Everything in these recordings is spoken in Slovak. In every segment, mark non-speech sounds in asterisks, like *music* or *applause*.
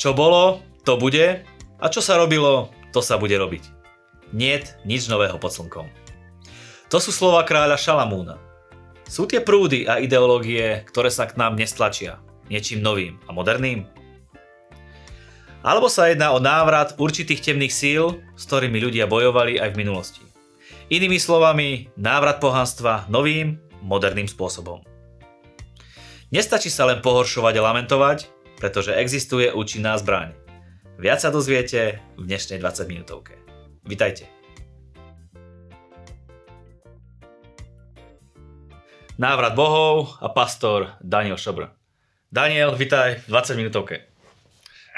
Čo bolo, to bude a čo sa robilo, to sa bude robiť. Niet nič nového pod slnkom. To sú slova kráľa Šalamúna. Sú tie prúdy a ideológie, ktoré sa k nám nestlačia niečím novým a moderným? Alebo sa jedná o návrat určitých temných síl, s ktorými ľudia bojovali aj v minulosti. Inými slovami, návrat pohanstva novým, moderným spôsobom. Nestačí sa len pohoršovať a lamentovať, pretože existuje účinná zbraň. Viac sa dozviete v dnešnej 20 minútovke. Vitajte. Návrat bohov a pastor Daniel Šobr. Daniel, vitaj v 20 minútovke.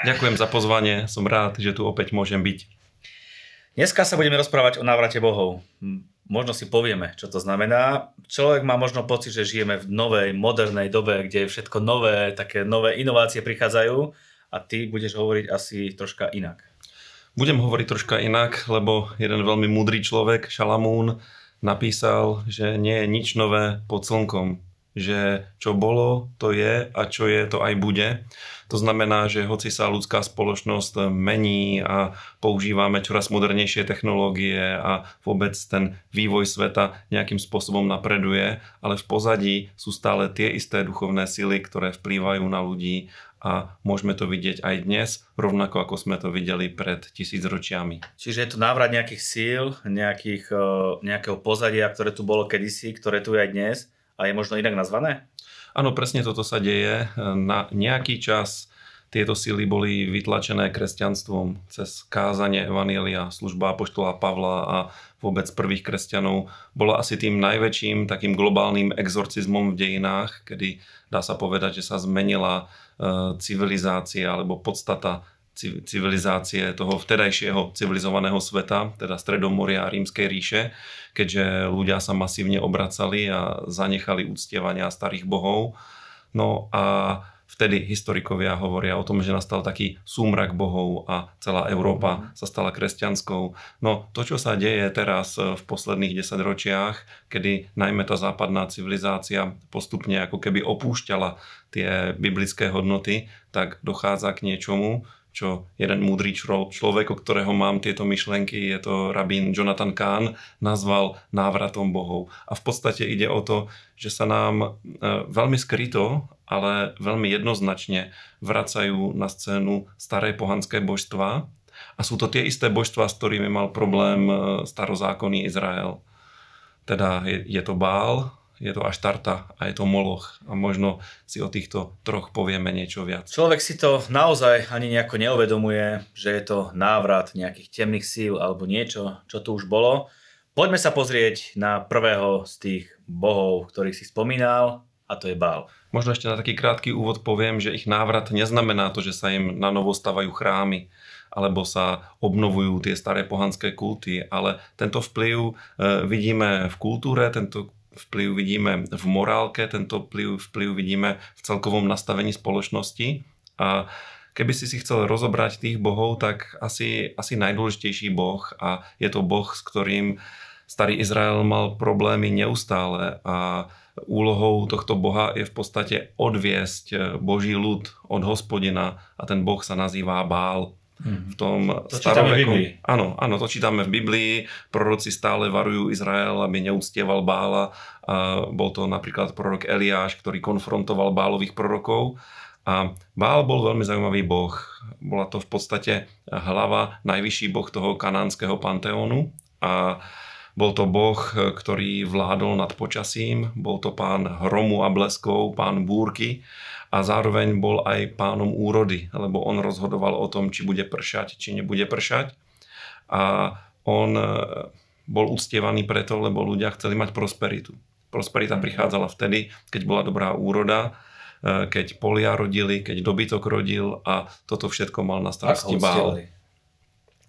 Ďakujem za pozvanie, som rád, že tu opäť môžem byť. Dneska sa budeme rozprávať o návrate bohov možno si povieme, čo to znamená. Človek má možno pocit, že žijeme v novej, modernej dobe, kde všetko nové, také nové inovácie prichádzajú a ty budeš hovoriť asi troška inak. Budem hovoriť troška inak, lebo jeden veľmi múdry človek, Šalamún, napísal, že nie je nič nové pod slnkom. Že čo bolo, to je a čo je, to aj bude. To znamená, že hoci sa ľudská spoločnosť mení a používame čoraz modernejšie technológie a vôbec ten vývoj sveta nejakým spôsobom napreduje, ale v pozadí sú stále tie isté duchovné sily, ktoré vplývajú na ľudí a môžeme to vidieť aj dnes, rovnako ako sme to videli pred tisícročiami. Čiže je to návrat nejakých síl, nejakých, e, nejakého pozadia, ktoré tu bolo kedysi, ktoré tu je aj dnes a je možno inak nazvané? Áno, presne toto sa deje. Na nejaký čas tieto síly boli vytlačené kresťanstvom cez kázanie Evanielia, služba Apoštola Pavla a vôbec prvých kresťanov. Bola asi tým najväčším takým globálnym exorcizmom v dejinách, kedy dá sa povedať, že sa zmenila e, civilizácia alebo podstata civilizácie toho vtedajšieho civilizovaného sveta, teda Stredomoria a Rímskej ríše, keďže ľudia sa masívne obracali a zanechali úctievania starých bohov. No a vtedy historikovia hovoria o tom, že nastal taký súmrak bohov a celá Európa mhm. sa stala kresťanskou. No to, čo sa deje teraz v posledných desaťročiach, kedy najmä tá západná civilizácia postupne ako keby opúšťala tie biblické hodnoty, tak dochádza k niečomu, čo jeden múdry človek, o ktorého mám tieto myšlenky, je to rabín Jonathan Kahn, nazval návratom bohov. A v podstate ide o to, že sa nám e, veľmi skryto, ale veľmi jednoznačne vracajú na scénu staré pohanské božstva. A sú to tie isté božstva, s ktorými mal problém e, starozákonný Izrael. Teda je, je to Bál, je to Aštarta a je to Moloch. A možno si o týchto troch povieme niečo viac. Človek si to naozaj ani nejako neuvedomuje, že je to návrat nejakých temných síl alebo niečo, čo tu už bolo. Poďme sa pozrieť na prvého z tých bohov, ktorých si spomínal, a to je Bál. Možno ešte na taký krátky úvod poviem, že ich návrat neznamená to, že sa im na novo stavajú chrámy alebo sa obnovujú tie staré pohanské kulty, ale tento vplyv e, vidíme v kultúre, tento vplyv vidíme v morálke, tento vplyv, vplyv vidíme v celkovom nastavení spoločnosti. A keby si si chcel rozobrať tých bohov, tak asi, asi najdôležitejší boh a je to boh, s ktorým starý Izrael mal problémy neustále a úlohou tohto boha je v podstate odviesť Boží ľud od hospodina a ten boh sa nazývá Bál. V tom to starovekom... Áno, áno, to čítame v Biblii. Proroci stále varujú Izrael, aby neúctieval Bála. A bol to napríklad prorok Eliáš, ktorý konfrontoval Bálových prorokov. A Bál bol veľmi zaujímavý boh. Bola to v podstate hlava, najvyšší boh toho kanánskeho panteónu. A bol to boh, ktorý vládol nad počasím, bol to pán hromu a bleskov, pán búrky a zároveň bol aj pánom úrody, lebo on rozhodoval o tom, či bude pršať, či nebude pršať. A on e, bol uctievaný preto, lebo ľudia chceli mať prosperitu. Prosperita prichádzala vtedy, keď bola dobrá úroda, e, keď polia rodili, keď dobytok rodil a toto všetko mal na starosti Bál.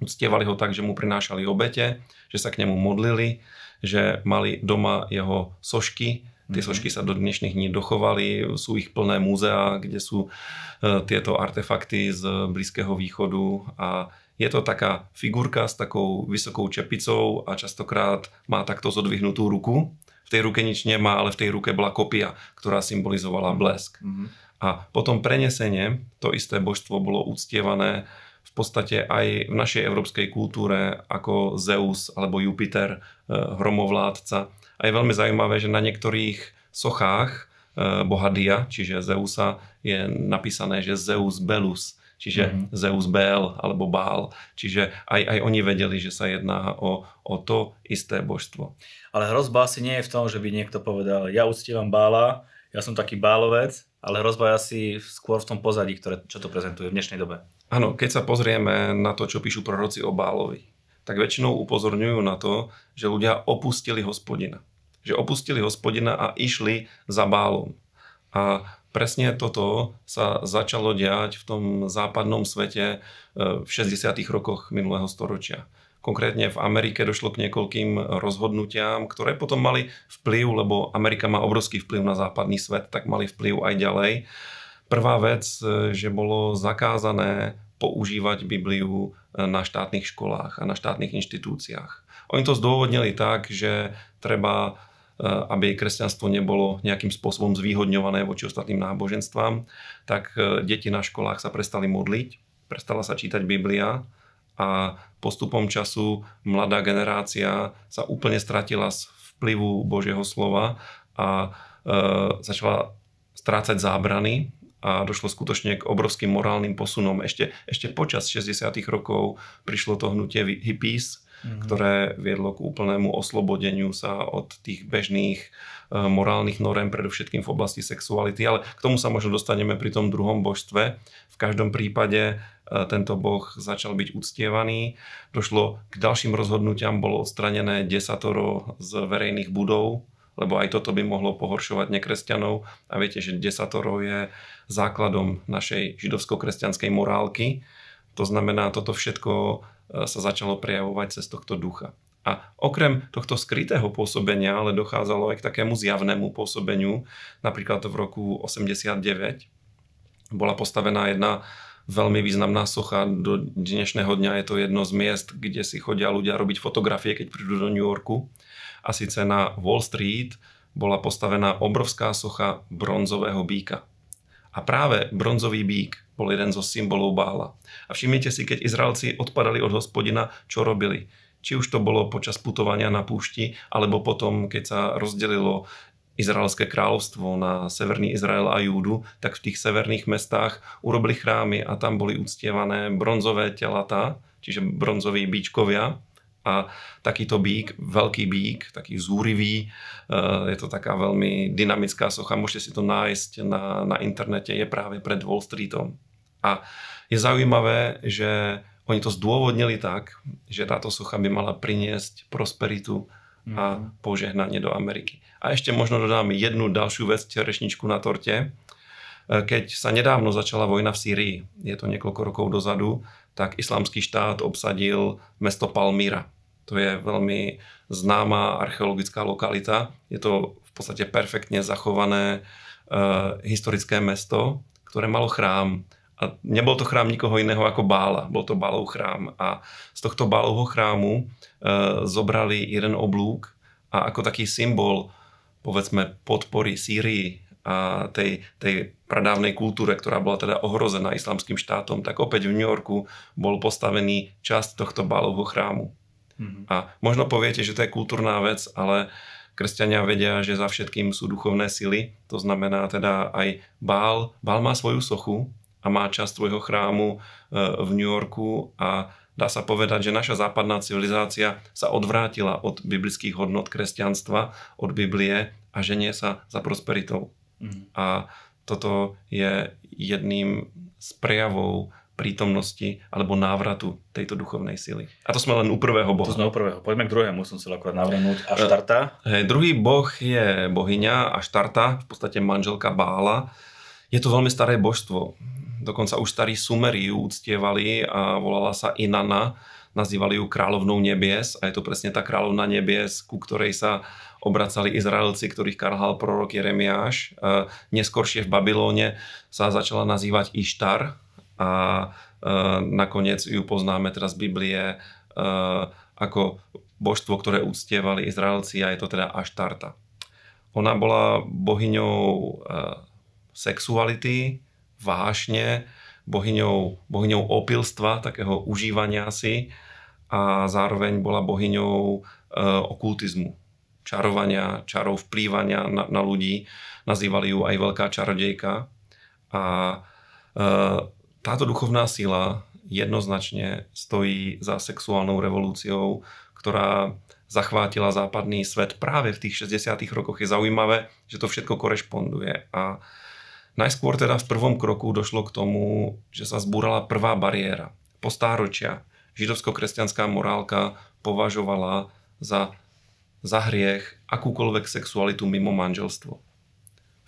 Uctievali ho tak, že mu prinášali obete, že sa k nemu modlili, že mali doma jeho sošky, Tie mhm. sošky sa do dnešných dní dochovali, sú ich plné múzea, kde sú e, tieto artefakty z Blízkeho východu a je to taká figurka s takou vysokou čepicou a častokrát má takto zodvihnutú ruku. V tej ruke nič nemá, ale v tej ruke bola kopia, ktorá symbolizovala blesk. Mm-hmm. A potom prenesenie, to isté božstvo bolo uctievané v podstate aj v našej európskej kultúre ako Zeus alebo Jupiter, e, hromovládca. A je veľmi zaujímavé, že na niektorých sochách e, boha Dia, čiže Zeusa, je napísané, že Zeus Belus, čiže mm-hmm. Zeus Bel alebo Bál. Čiže aj, aj oni vedeli, že sa jedná o, o to isté božstvo. Ale hrozba asi nie je v tom, že by niekto povedal, ja uctievam Bála, ja som taký bálovec, ale hrozba je asi skôr v tom pozadí, ktoré, čo to prezentuje v dnešnej dobe. Áno, keď sa pozrieme na to, čo píšu proroci o Bálovi, tak väčšinou upozorňujú na to, že ľudia opustili hospodina. Že opustili hospodina a išli za Bálom. A presne toto sa začalo diať v tom západnom svete e, v 60. rokoch minulého storočia. Konkrétne v Amerike došlo k niekoľkým rozhodnutiam, ktoré potom mali vplyv, lebo Amerika má obrovský vplyv na západný svet, tak mali vplyv aj ďalej. Prvá vec, že bolo zakázané používať Bibliu na štátnych školách a na štátnych inštitúciách. Oni to zdôvodnili tak, že treba aby kresťanstvo nebolo nejakým spôsobom zvýhodňované voči ostatným náboženstvám, tak deti na školách sa prestali modliť, prestala sa čítať Biblia a postupom času mladá generácia sa úplne stratila z vplyvu Božieho slova a e, začala strácať zábrany a došlo skutočne k obrovským morálnym posunom. Ešte, ešte počas 60. rokov prišlo to hnutie hippies, mm-hmm. ktoré viedlo k úplnému oslobodeniu sa od tých bežných e, morálnych norem, predovšetkým v oblasti sexuality, ale k tomu sa možno dostaneme pri tom druhom božstve. V každom prípade e, tento boh začal byť uctievaný. Došlo k ďalším rozhodnutiam, bolo odstranené desatoro z verejných budov, lebo aj toto by mohlo pohoršovať nekresťanov. A viete, že desatoro je základom našej židovsko-kresťanskej morálky. To znamená, toto všetko sa začalo prejavovať cez tohto ducha. A okrem tohto skrytého pôsobenia ale dochádzalo aj k takému zjavnému pôsobeniu. Napríklad v roku 89 bola postavená jedna veľmi významná socha. Do dnešného dňa je to jedno z miest, kde si chodia ľudia robiť fotografie, keď prídu do New Yorku. A síce na Wall Street bola postavená obrovská socha bronzového býka. A práve bronzový bík bol jeden zo symbolov Bála. A všimnite si, keď Izraelci odpadali od hospodina, čo robili. Či už to bolo počas putovania na púšti, alebo potom, keď sa rozdelilo Izraelské kráľovstvo na Severný Izrael a Júdu, tak v tých severných mestách urobili chrámy a tam boli uctievané bronzové telatá, čiže bronzoví bíčkovia, a takýto bík, veľký bík, taký zúrivý, eh, je to taká veľmi dynamická socha, môžete si to nájsť na, na internete, je práve pred Wall Streetom. A je zaujímavé, že oni to zdôvodnili tak, že táto socha by mala priniesť prosperitu a mhm. požehnanie do Ameriky. A ešte možno dodám jednu ďalšiu vec, čerešničku na torte. Eh, keď sa nedávno začala vojna v Sýrii, je to niekoľko rokov dozadu, tak islamský štát obsadil mesto Palmyra. To je veľmi známa archeologická lokalita. Je to v podstate perfektne zachované uh, historické mesto, ktoré malo chrám. A nebol to chrám nikoho iného ako Bála, bol to Bálov chrám. A z tohto Bálovho chrámu uh, zobrali jeden oblúk a ako taký symbol povedzme podpory Sýrii a tej, tej pradávnej kultúre, ktorá bola teda ohrozená islamským štátom, tak opäť v New Yorku bol postavený časť tohto Bálovho chrámu. Mm-hmm. A možno poviete, že to je kultúrná vec, ale kresťania vedia, že za všetkým sú duchovné sily. To znamená teda aj Bál. Bál má svoju sochu a má časť svojho chrámu e, v New Yorku a dá sa povedať, že naša západná civilizácia sa odvrátila od biblických hodnot kresťanstva, od Biblie a ženie sa za prosperitou. Mm. A toto je jedným z prejavov prítomnosti alebo návratu tejto duchovnej sily. A to sme len u prvého boha. To sme u prvého. Poďme k druhému, som chcel akorát navrhnúť. Aštarta. Hej, druhý boh je bohyňa Aštarta, v podstate manželka Bála. Je to veľmi staré božstvo. Dokonca už starí Sumeri ju uctievali a volala sa Inanna. Nazývali ju kráľovnou nebies a je to presne tá kráľovna nebies, ku ktorej sa obracali Izraelci, ktorých karhal prorok Jeremiáš. Neskôršie v Babylóne sa začala nazývať Ištar, a e, nakoniec ju poznáme teraz z Biblie e, ako božstvo, ktoré uctievali Izraelci a je to teda Aštarta. Ona bola bohyňou e, sexuality, vášne, bohyňou, bohyňou opilstva, takého užívania si a zároveň bola bohyňou e, okultizmu, čarovania, čarov vplývania na, na ľudí. Nazývali ju aj veľká čarodejka. A e, táto duchovná sila jednoznačne stojí za sexuálnou revolúciou, ktorá zachvátila západný svet práve v tých 60. rokoch. Je zaujímavé, že to všetko korešponduje. A najskôr teda v prvom kroku došlo k tomu, že sa zbúrala prvá bariéra. Po stáročia židovsko-kresťanská morálka považovala za, za hriech akúkoľvek sexualitu mimo manželstvo.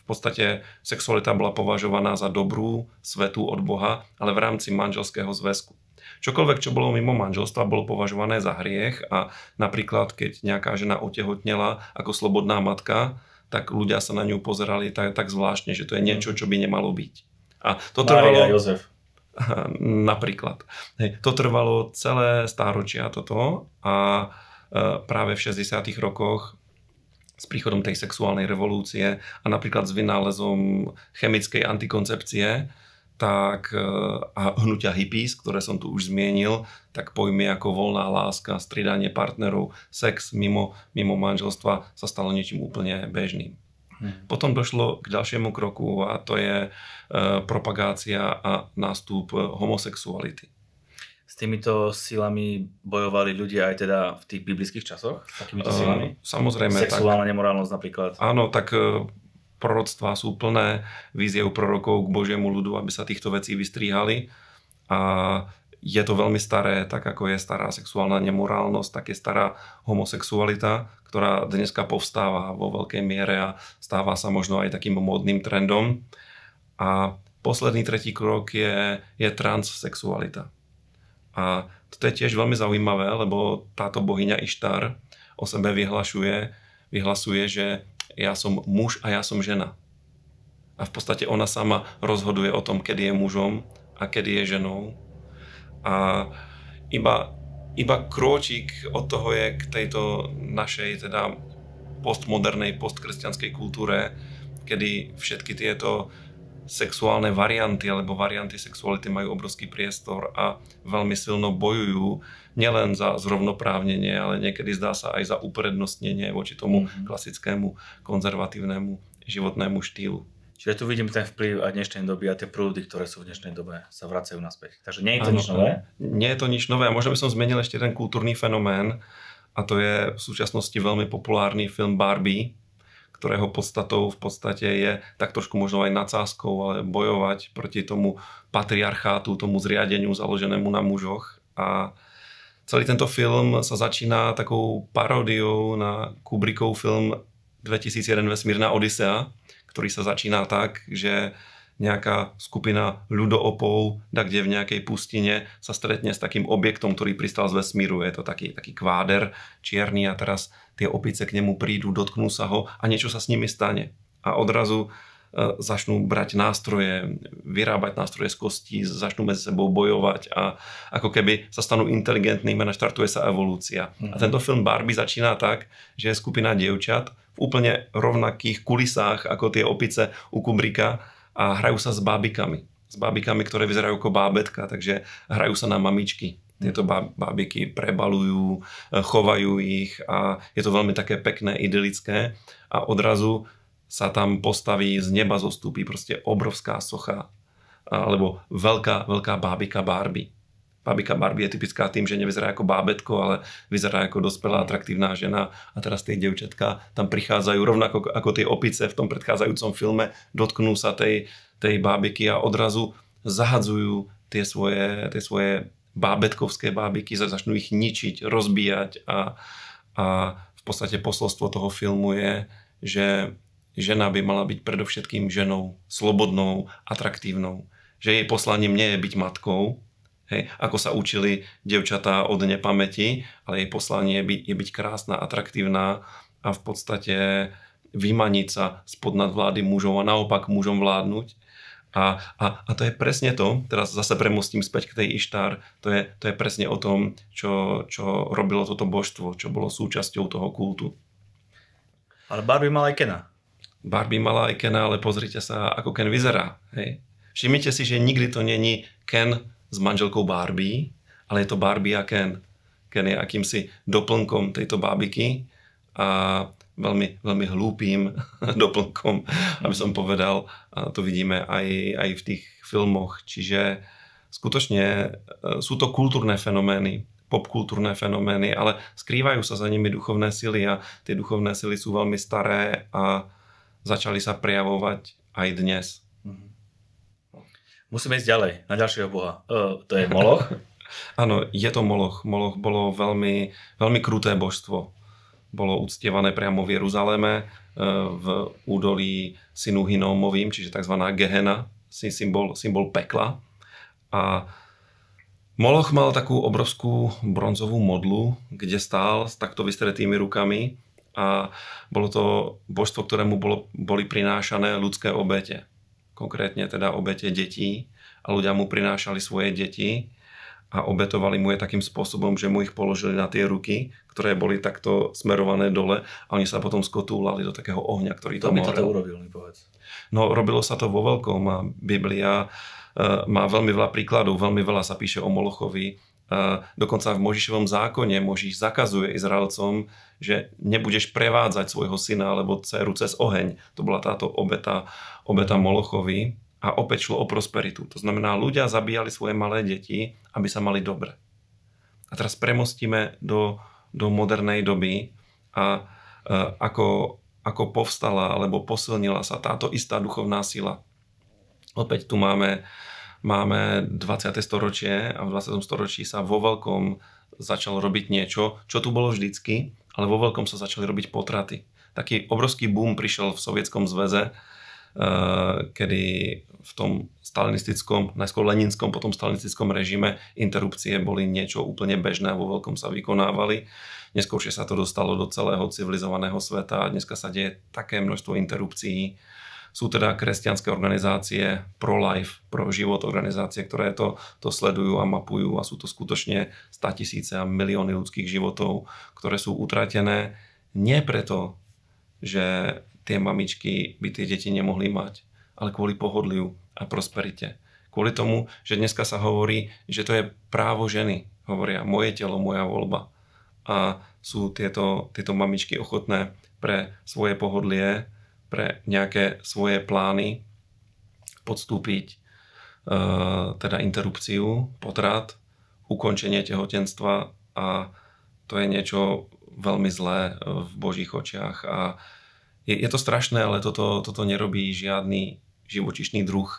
V podstate sexualita bola považovaná za dobrú, svetú od Boha, ale v rámci manželského zväzku. Čokoľvek, čo bolo mimo manželstva, bolo považované za hriech a napríklad, keď nejaká žena otehotnela ako slobodná matka, tak ľudia sa na ňu pozerali tak, tak zvláštne, že to je niečo, čo by nemalo byť. A to trvalo... Jozef. *laughs* Napríklad. Hej, to trvalo celé stáročia toto a e, práve v 60. rokoch s príchodom tej sexuálnej revolúcie a napríklad s vynálezom chemickej antikoncepcie tak, e, a hnutia hippies, ktoré som tu už zmienil, tak pojmy ako voľná láska, stridanie partnerov, sex mimo, mimo manželstva sa stalo niečím úplne bežným. Hmm. Potom došlo k ďalšiemu kroku a to je e, propagácia a nástup homosexuality. S týmito silami bojovali ľudia aj teda v tých biblických časoch? Takýmito e, silami? Samozrejme. Sexuálna tak, nemorálnosť napríklad? Áno, tak e, proroctvá sú plné víziev prorokov k Božiemu ľudu, aby sa týchto vecí vystríhali. A je to veľmi staré, tak ako je stará sexuálna nemorálnosť, tak je stará homosexualita, ktorá dneska povstáva vo veľkej miere a stáva sa možno aj takým módnym trendom. A posledný tretí krok je, je transsexualita. A to je tiež veľmi zaujímavé, lebo táto bohyňa Ištar o sebe vyhlašuje, vyhlasuje, že ja som muž a ja som žena. A v podstate ona sama rozhoduje o tom, kedy je mužom a kedy je ženou a iba, iba krôčik od toho je k tejto našej teda postmodernej, postkresťanskej kultúre, kedy všetky tieto sexuálne varianty alebo varianty sexuality majú obrovský priestor a veľmi silno bojujú nielen za zrovnoprávnenie, ale niekedy zdá sa aj za uprednostnenie voči tomu mm-hmm. klasickému konzervatívnemu životnému štýlu. Čiže tu vidím ten vplyv aj dnešnej doby a tie prúdy, ktoré sú v dnešnej dobe, sa vracajú naspäť. Takže nie je to ano, nič nové? Nie je to nič nové možno by som zmenil ešte ten kultúrny fenomén a to je v súčasnosti veľmi populárny film Barbie, ktorého podstatou v podstate je tak trošku možno aj nadsázkou, ale bojovať proti tomu patriarchátu, tomu zriadeniu založenému na mužoch. A celý tento film sa začína takou paródiou na Kubrickov film 2001 Vesmírna Odisea, ktorý sa začína tak, že nejaká skupina ľudoopov, da kde v nejakej pustine sa stretne s takým objektom, ktorý pristal z vesmíru. Je to taký, taký kváder čierny a teraz tie opice k nemu prídu, dotknú sa ho a niečo sa s nimi stane. A odrazu e, začnú brať nástroje, vyrábať nástroje z kostí, začnú medzi sebou bojovať a ako keby sa stanú inteligentnými a naštartuje sa evolúcia. Mm-hmm. A mhm. tento film Barbie začína tak, že je skupina dievčat, v úplne rovnakých kulisách ako tie opice u Kubrika a hrajú sa s bábikami. S bábikami, ktoré vyzerajú ako bábetka, takže hrajú sa na mamičky. Tieto bábiky prebalujú, chovajú ich a je to veľmi také pekné, idylické a odrazu sa tam postaví, z neba zostúpi proste obrovská socha alebo veľká, veľká bábika Barbie Babika Barbie je typická tým, že nevyzerá ako bábetko, ale vyzerá ako dospelá atraktívna žena a teraz tie devčatka tam prichádzajú rovnako ako tie opice v tom predchádzajúcom filme, dotknú sa tej, tej bábiky a odrazu zahadzujú tie svoje, tie svoje bábetkovské bábiky, začnú ich ničiť, rozbíjať a, a v podstate posolstvo toho filmu je, že žena by mala byť predovšetkým ženou, slobodnou, atraktívnou. Že jej poslaním nie je byť matkou, Hej, ako sa učili devčatá od nepamäti, ale jej poslanie je byť, je byť krásna, atraktívna a v podstate vymaniť sa spod nadvlády mužov a naopak mužom vládnuť. A, a, a to je presne to, teraz zase premostím späť k tej Ištár, to je, to je presne o tom, čo, čo robilo toto božstvo, čo bolo súčasťou toho kultu. Ale Barbie mal aj Kena. Barbie mala aj Kena, ale pozrite sa, ako Ken vyzerá. Hej. Všimnite si, že nikdy to není Ken s manželkou Barbie, ale je to Barbie a Ken. Ken je akýmsi doplnkom tejto bábiky a veľmi, veľmi hlúpým *laughs* doplnkom, aby som povedal. A to vidíme aj, aj v tých filmoch. Čiže skutočne e, sú to kultúrne fenomény popkultúrne fenomény, ale skrývajú sa za nimi duchovné sily a tie duchovné sily sú veľmi staré a začali sa prejavovať aj dnes. Musíme ísť ďalej, na ďalšieho boha. Uh, to je Moloch? *laughs* Áno, je to Moloch. Moloch bolo veľmi, veľmi kruté božstvo. Bolo uctievané priamo v Jeruzaleme, v údolí synu Hinómovým, čiže tzv. Gehena, symbol, symbol pekla. A Moloch mal takú obrovskú bronzovú modlu, kde stál s takto vystretými rukami a bolo to božstvo, ktorému bolo, boli prinášané ľudské obete. Konkrétne teda obete detí a ľudia mu prinášali svoje deti a obetovali mu je takým spôsobom, že mu ich položili na tie ruky, ktoré boli takto smerované dole a oni sa potom skotúlali do takého ohňa, ktorý to To urobil, mi povedz. No, robilo sa to vo veľkom a Biblia uh, má veľmi veľa príkladov, veľmi veľa sa píše o Molochovi, dokonca v Možišovom zákone Možiš zakazuje Izraelcom, že nebudeš prevádzať svojho syna alebo dceru cez oheň. To bola táto obeta, obeta Molochovi a opäť šlo o prosperitu. To znamená, ľudia zabíjali svoje malé deti, aby sa mali dobre. A teraz premostíme do, do modernej doby a e, ako, ako povstala alebo posilnila sa táto istá duchovná sila. Opäť tu máme máme 20. storočie a v 20. storočí sa vo veľkom začalo robiť niečo, čo tu bolo vždycky, ale vo veľkom sa začali robiť potraty. Taký obrovský boom prišiel v Sovietskom zväze, eh, kedy v tom stalinistickom, najskôr leninskom, potom stalinistickom režime interrupcie boli niečo úplne bežné a vo veľkom sa vykonávali. Neskôršie sa to dostalo do celého civilizovaného sveta a dneska sa deje také množstvo interrupcií, sú teda kresťanské organizácie pro-life, pro život organizácie, ktoré to, to sledujú a mapujú a sú to skutočne 100 tisíce a milióny ľudských životov, ktoré sú utratené nie preto, že tie mamičky by tie deti nemohli mať, ale kvôli pohodliu a prosperite. Kvôli tomu, že dneska sa hovorí, že to je právo ženy. Hovoria, moje telo, moja voľba. A sú tieto, tieto mamičky ochotné pre svoje pohodlie pre nejaké svoje plány podstúpiť uh, teda interrupciu, potrat, ukončenie tehotenstva a to je niečo veľmi zlé v Božích očiach a je, je to strašné, ale toto, toto nerobí žiadny živočišný druh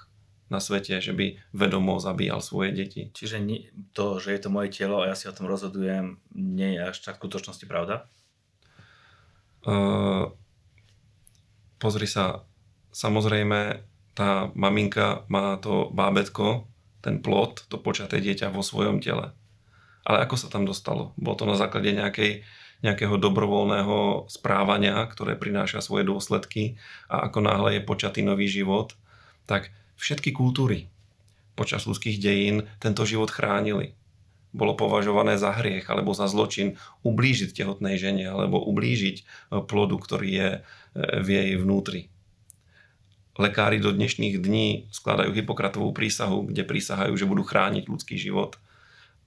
na svete, že by vedomo zabíjal svoje deti. Čiže to, že je to moje telo a ja si o tom rozhodujem, nie je až tak v skutočnosti pravda? Uh, pozri sa, samozrejme tá maminka má to bábetko, ten plod, to počaté dieťa vo svojom tele. Ale ako sa tam dostalo? Bolo to na základe nejakej, nejakého dobrovoľného správania, ktoré prináša svoje dôsledky a ako náhle je počatý nový život, tak všetky kultúry počas ľudských dejín tento život chránili. Bolo považované za hriech alebo za zločin ublížiť tehotnej žene alebo ublížiť plodu, ktorý je v jej vnútri. Lekári do dnešných dní skladajú Hipokratovú prísahu, kde prísahajú, že budú chrániť ľudský život.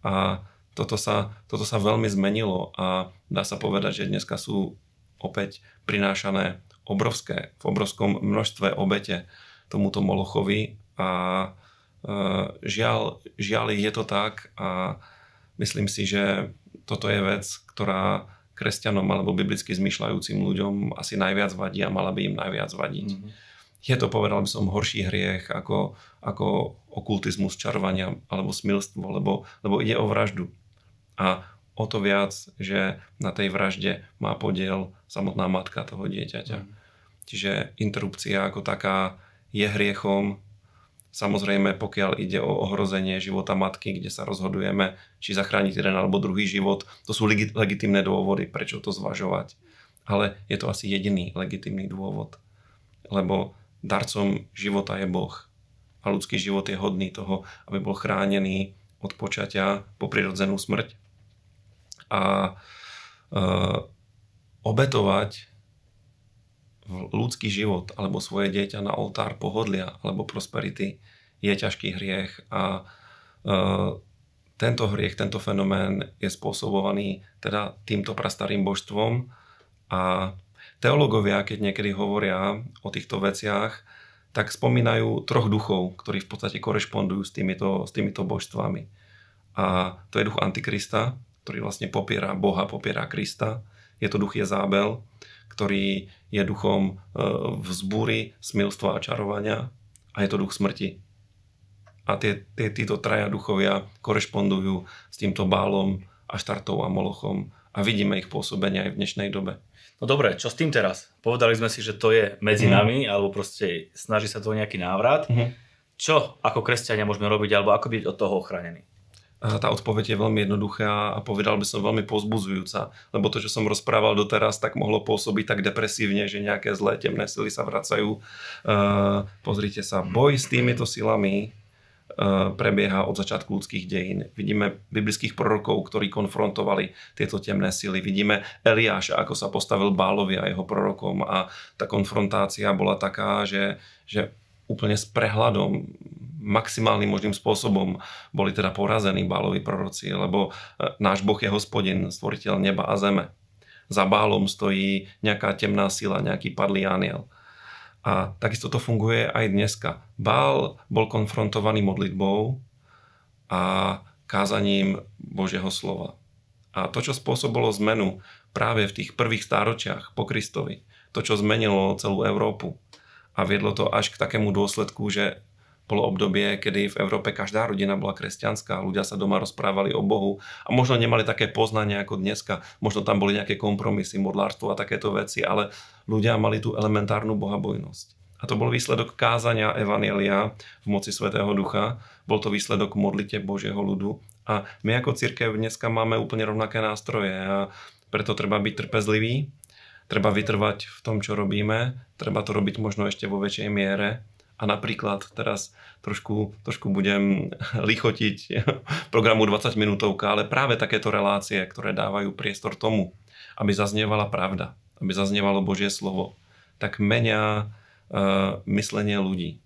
A toto sa, toto sa veľmi zmenilo a dá sa povedať, že dneska sú opäť prinášané obrovské, v obrovskom množstve obete tomuto Molochovi a e, žiaľ, žiaľ je to tak a myslím si, že toto je vec, ktorá kresťanom alebo biblicky zmyšľajúcim ľuďom asi najviac vadí a mala by im najviac vadiť. Mm-hmm. Je to, povedal by som, horší hriech ako, ako okultizmus, čarovania alebo smilstvo, lebo, lebo ide o vraždu. A o to viac, že na tej vražde má podiel samotná matka toho dieťaťa. Mm. Čiže interrupcia ako taká je hriechom, Samozrejme, pokiaľ ide o ohrozenie života matky, kde sa rozhodujeme, či zachrániť jeden alebo druhý život, to sú legi- legitimné dôvody, prečo to zvažovať. Ale je to asi jediný legitimný dôvod. Lebo darcom života je Boh. A ľudský život je hodný toho, aby bol chránený od počatia po prirodzenú smrť. A e, obetovať ľudský život alebo svoje dieťa na oltár pohodlia alebo prosperity je ťažký hriech a e, tento hriech, tento fenomén je spôsobovaný teda týmto prastarým božstvom a teológovia, keď niekedy hovoria o týchto veciach, tak spomínajú troch duchov, ktorí v podstate korešpondujú s týmito, s týmito božstvami. A to je duch Antikrista, ktorý vlastne popiera Boha, popiera Krista. Je to duch Jezábel, ktorý je duchom e, vzbúry, smilstva a čarovania a je to duch smrti. A tie, tie, títo traja duchovia korešpondujú s týmto bálom, Aštartou a Molochom a vidíme ich pôsobenie aj v dnešnej dobe. No dobre, čo s tým teraz? Povedali sme si, že to je medzi mm. nami, alebo proste snaží sa to o nejaký návrat. Mm. Čo ako kresťania môžeme robiť, alebo ako byť od toho ochránení? Tá odpoveď je veľmi jednoduchá a povedal by som veľmi pozbuzujúca, lebo to, čo som rozprával doteraz, tak mohlo pôsobiť tak depresívne, že nejaké zlé temné sily sa vracajú. Uh, pozrite sa, boj s týmito silami uh, prebieha od začiatku ľudských dejín. Vidíme biblických prorokov, ktorí konfrontovali tieto temné sily. Vidíme Eliáša, ako sa postavil Bálovi a jeho prorokom a tá konfrontácia bola taká, že, že úplne s prehľadom maximálnym možným spôsobom boli teda porazení Bálovi proroci, lebo e, náš Boh je hospodin, stvoriteľ neba a zeme. Za Bálom stojí nejaká temná sila, nejaký padlý aniel. A takisto to funguje aj dneska. Bál bol konfrontovaný modlitbou a kázaním Božieho slova. A to, čo spôsobilo zmenu práve v tých prvých stáročiach po Kristovi, to, čo zmenilo celú Európu a viedlo to až k takému dôsledku, že bolo obdobie, kedy v Európe každá rodina bola kresťanská, ľudia sa doma rozprávali o Bohu a možno nemali také poznanie ako dneska, možno tam boli nejaké kompromisy, modlárstvo a takéto veci, ale ľudia mali tú elementárnu bohabojnosť. A to bol výsledok kázania Evanielia v moci Svetého Ducha, bol to výsledok modlite Božieho ľudu. A my ako církev dneska máme úplne rovnaké nástroje a preto treba byť trpezlivý, treba vytrvať v tom, čo robíme, treba to robiť možno ešte vo väčšej miere a napríklad teraz trošku, trošku budem *laughs* lichotiť programu 20 minútovka, ale práve takéto relácie, ktoré dávajú priestor tomu, aby zaznievala pravda, aby zaznievalo Božie slovo, tak menia uh, myslenie ľudí.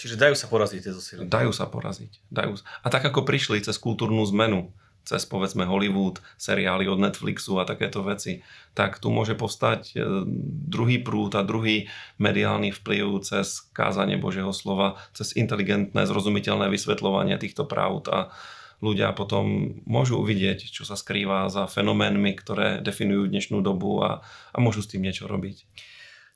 Čiže dajú sa poraziť tieto sily. Dajú sa poraziť. Dajú. A tak ako prišli cez kultúrnu zmenu, cez povedzme Hollywood, seriály od Netflixu a takéto veci, tak tu môže povstať e, druhý prúd a druhý mediálny vplyv cez kázanie Božieho slova, cez inteligentné, zrozumiteľné vysvetľovanie týchto pravd a ľudia potom môžu uvidieť, čo sa skrýva za fenoménmi, ktoré definujú dnešnú dobu a, a môžu s tým niečo robiť.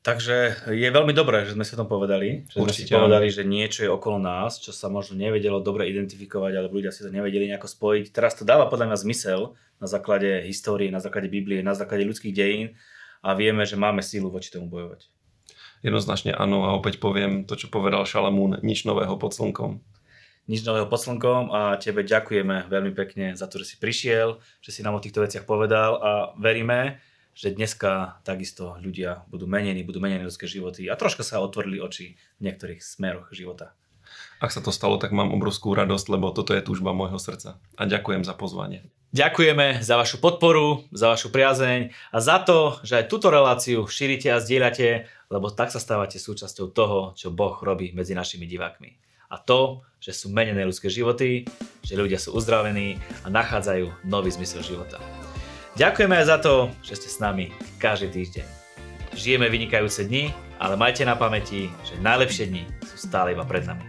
Takže je veľmi dobré, že sme si o tom povedali. Že Určite, sme si povedali, že niečo je okolo nás, čo sa možno nevedelo dobre identifikovať, alebo ľudia si to nevedeli nejako spojiť. Teraz to dáva podľa mňa zmysel na základe histórie, na základe Biblie, na základe ľudských dejín a vieme, že máme sílu voči tomu bojovať. Jednoznačne áno a opäť poviem to, čo povedal Šalamún, nič nového pod slnkom. Nič nového pod slnkom a tebe ďakujeme veľmi pekne za to, že si prišiel, že si nám o týchto veciach povedal a veríme, že dneska takisto ľudia budú menení, budú menení ľudské životy a troška sa otvorili oči v niektorých smeroch života. Ak sa to stalo, tak mám obrovskú radosť, lebo toto je túžba môjho srdca. A ďakujem za pozvanie. Ďakujeme za vašu podporu, za vašu priazeň a za to, že aj túto reláciu šírite a zdieľate, lebo tak sa stávate súčasťou toho, čo Boh robí medzi našimi divákmi. A to, že sú menené ľudské životy, že ľudia sú uzdravení a nachádzajú nový zmysel života. Ďakujeme aj za to, že ste s nami každý týždeň. Žijeme vynikajúce dni, ale majte na pamäti, že najlepšie dni sú stále iba pred nami.